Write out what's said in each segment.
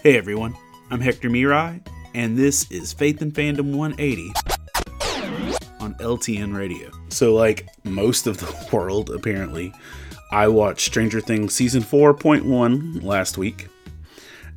Hey everyone, I'm Hector Miray, and this is Faith and Fandom 180 on LTN Radio. So, like most of the world, apparently, I watched Stranger Things season 4.1 last week,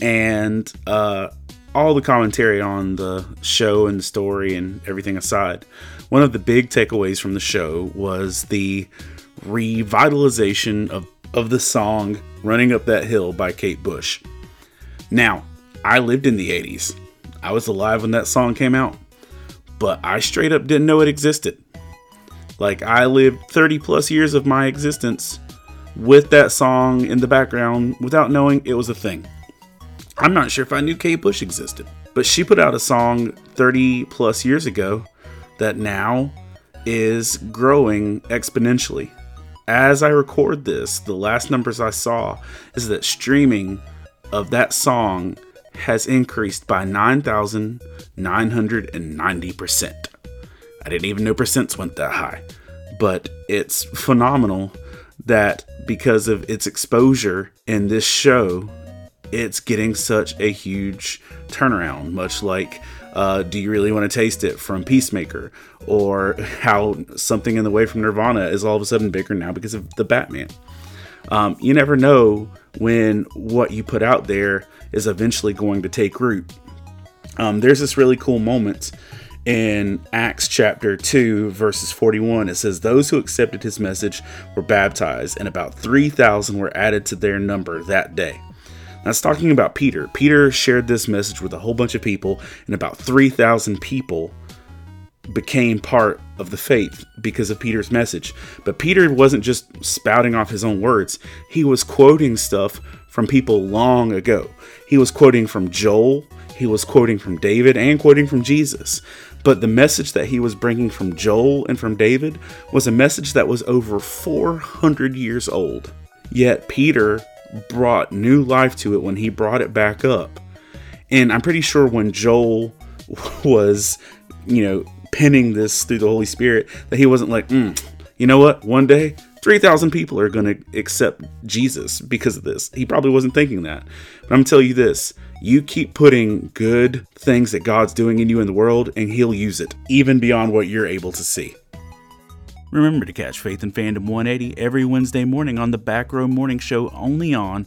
and uh, all the commentary on the show and the story and everything aside, one of the big takeaways from the show was the revitalization of, of the song Running Up That Hill by Kate Bush. Now, I lived in the 80s. I was alive when that song came out, but I straight up didn't know it existed. Like, I lived 30 plus years of my existence with that song in the background without knowing it was a thing. I'm not sure if I knew Kate Bush existed, but she put out a song 30 plus years ago that now is growing exponentially. As I record this, the last numbers I saw is that streaming of that song has increased by 9,990%. I didn't even know percents went that high, but it's phenomenal that because of its exposure in this show, it's getting such a huge turnaround, much like uh, Do You Really Want to Taste It from Peacemaker, or how something in the way from Nirvana is all of a sudden bigger now because of the Batman. Um, you never know when what you put out there is eventually going to take root. Um, there's this really cool moment in Acts chapter 2, verses 41. It says, Those who accepted his message were baptized, and about 3,000 were added to their number that day. That's talking about Peter. Peter shared this message with a whole bunch of people, and about 3,000 people became part of the faith because of Peter's message. But Peter wasn't just spouting off his own words, he was quoting stuff from people long ago. He was quoting from Joel, he was quoting from David, and quoting from Jesus. But the message that he was bringing from Joel and from David was a message that was over 400 years old. Yet Peter brought new life to it when he brought it back up. And I'm pretty sure when Joel was, you know, penning this through the Holy Spirit that he wasn't like, mm, you know what? One day, 3,000 people are going to accept Jesus because of this. He probably wasn't thinking that. But I'm to tell you this you keep putting good things that God's doing in you in the world, and He'll use it, even beyond what you're able to see. Remember to catch Faith and Fandom 180 every Wednesday morning on the Back Row Morning Show only on